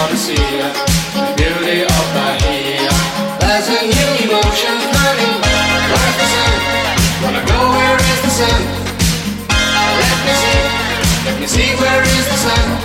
want to see the beauty of Bahia. There's a new emotion the sun. Wanna go where is the sun? Let me see, let me see where is the sun.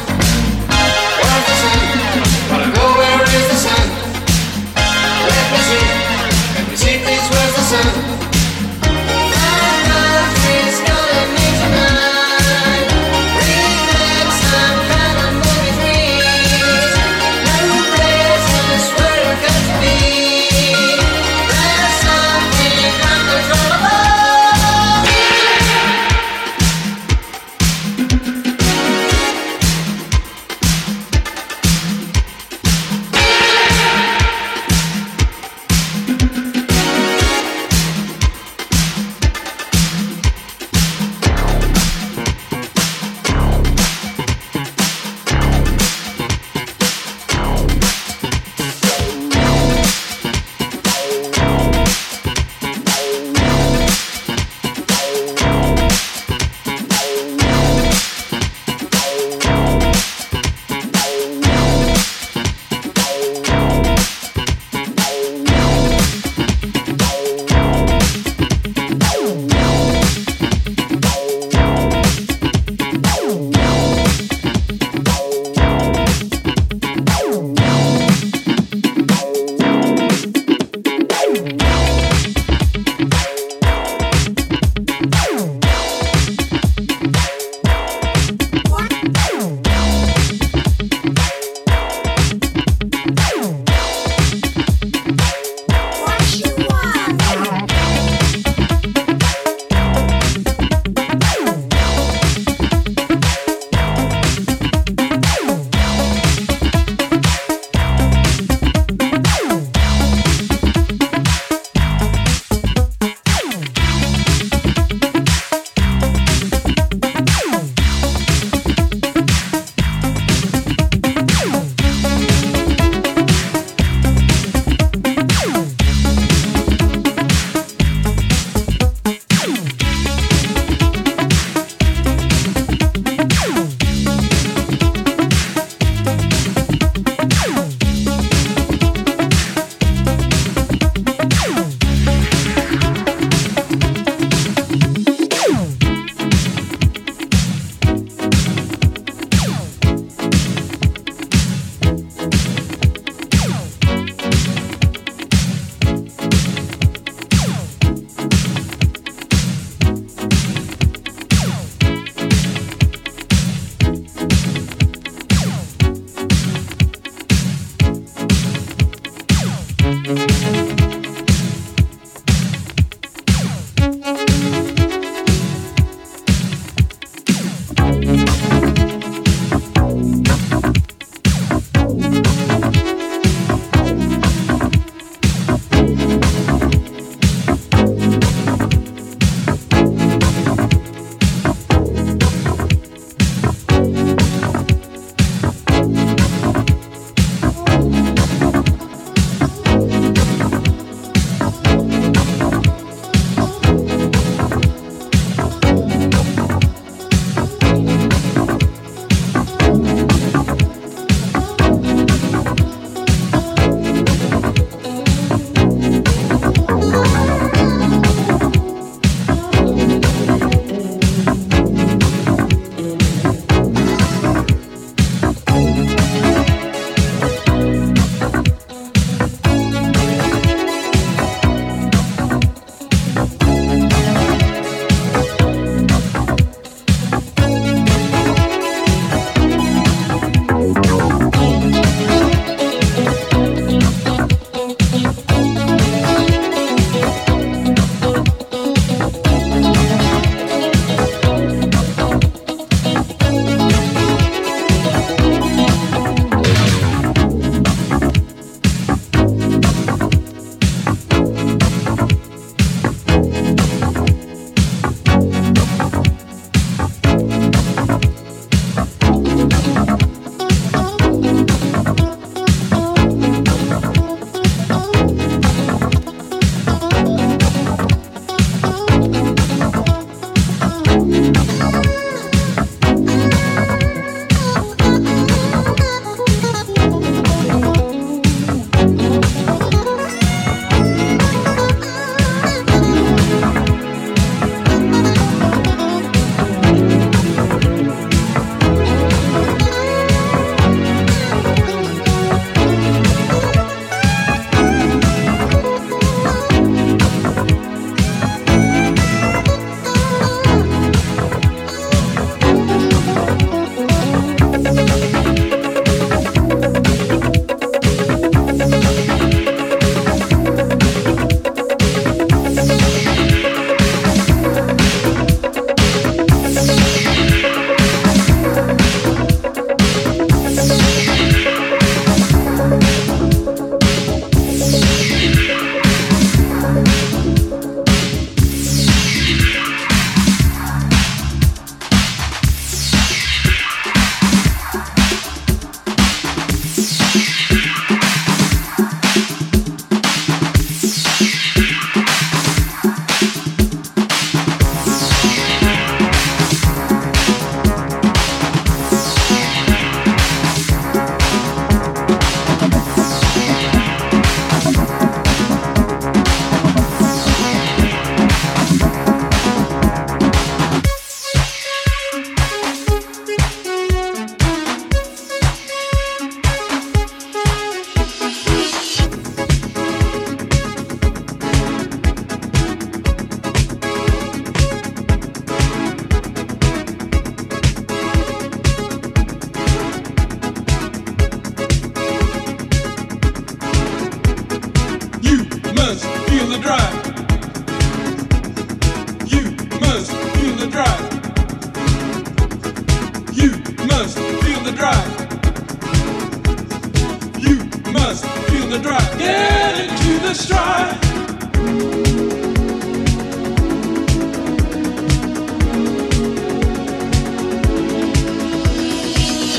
Stride.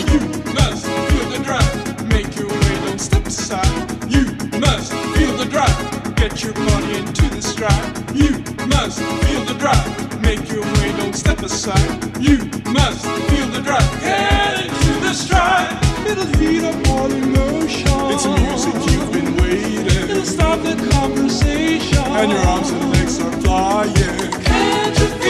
You must feel the drive. Make your way, don't step aside. You must feel the drive. Get your body into the stride. You must feel the drive. Make your way, don't step aside. You must feel the drive. Get into the stride. It'll heat up all emotion. It's the music waiting. It'll start the conversation. And your arms and legs are flying. Can't you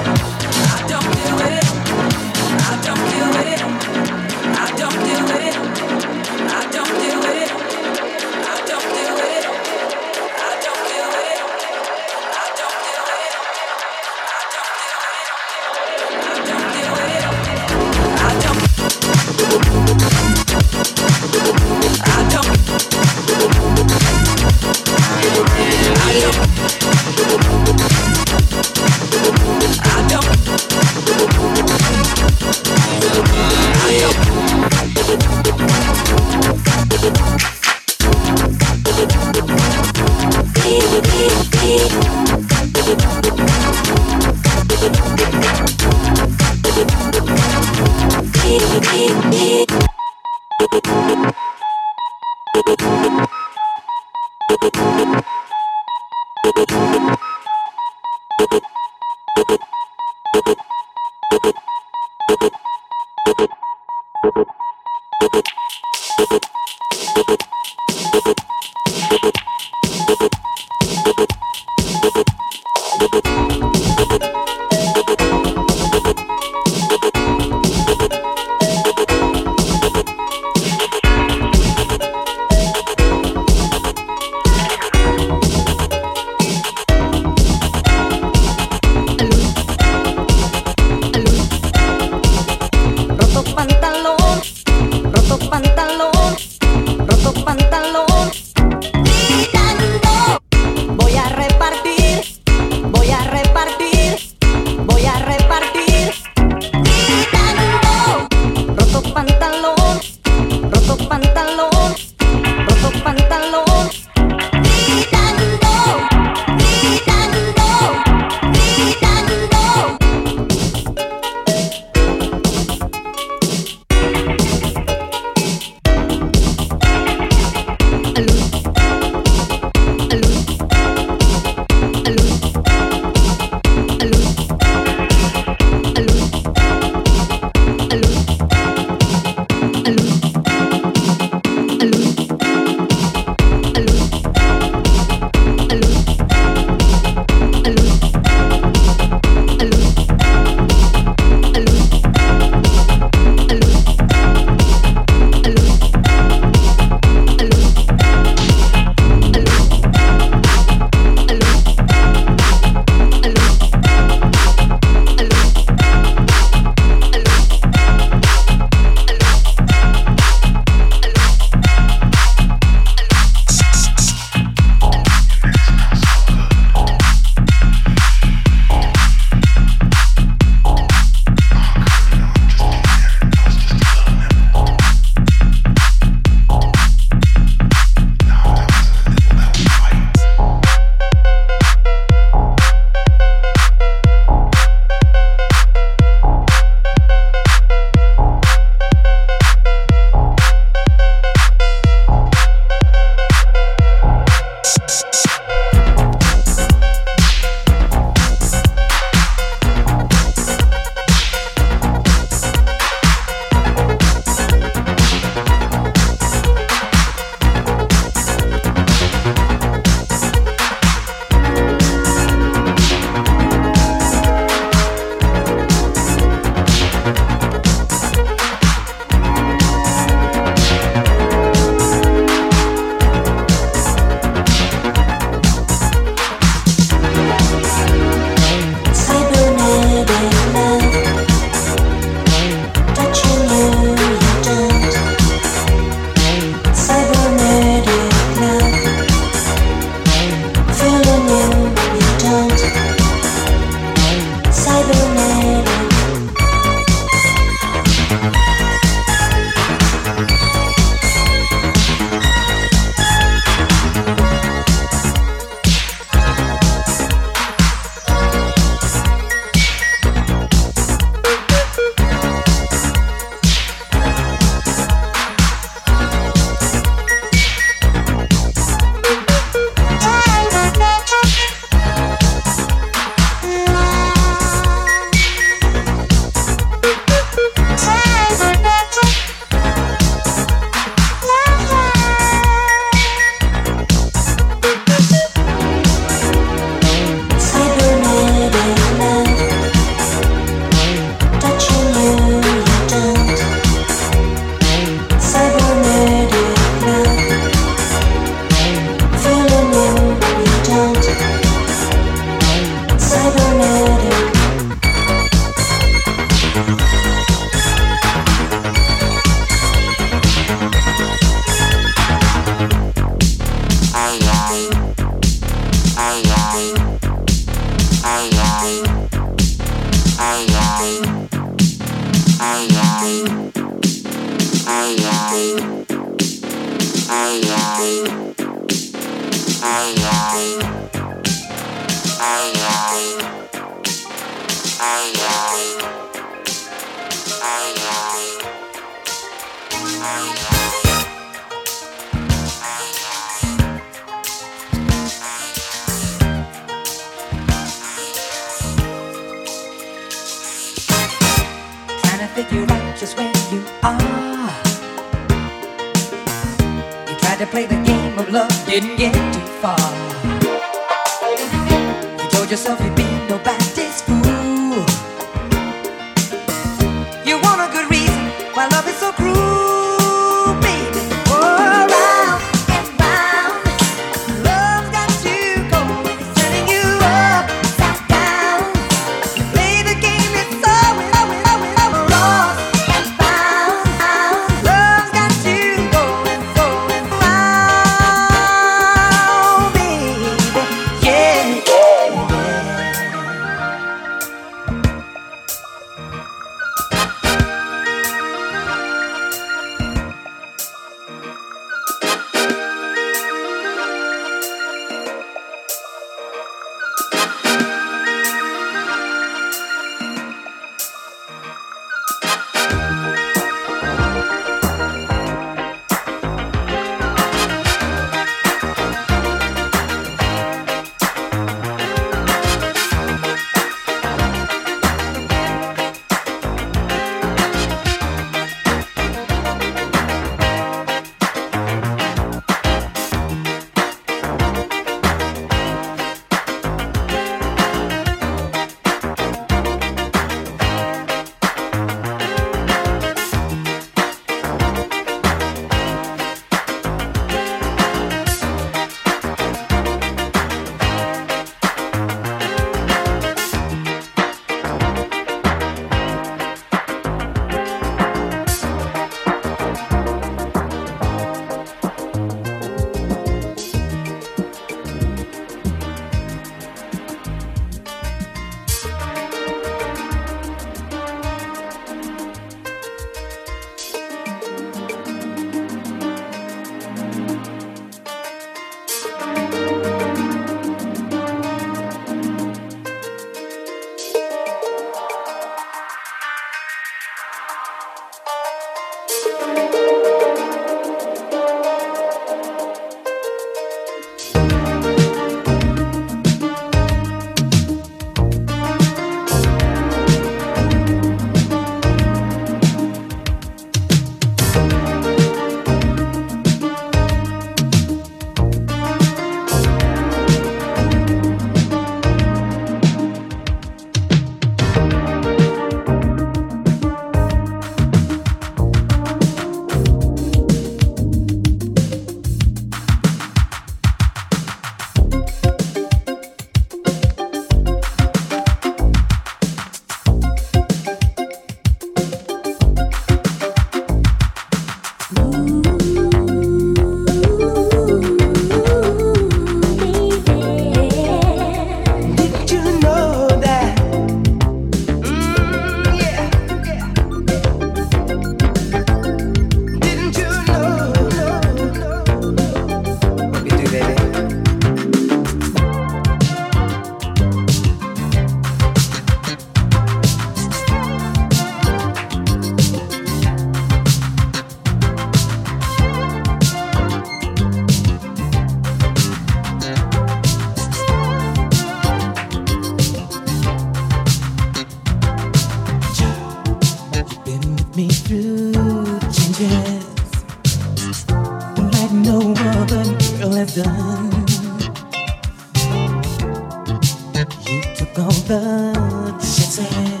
She said,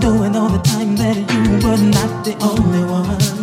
doing all the time that you were not the only one.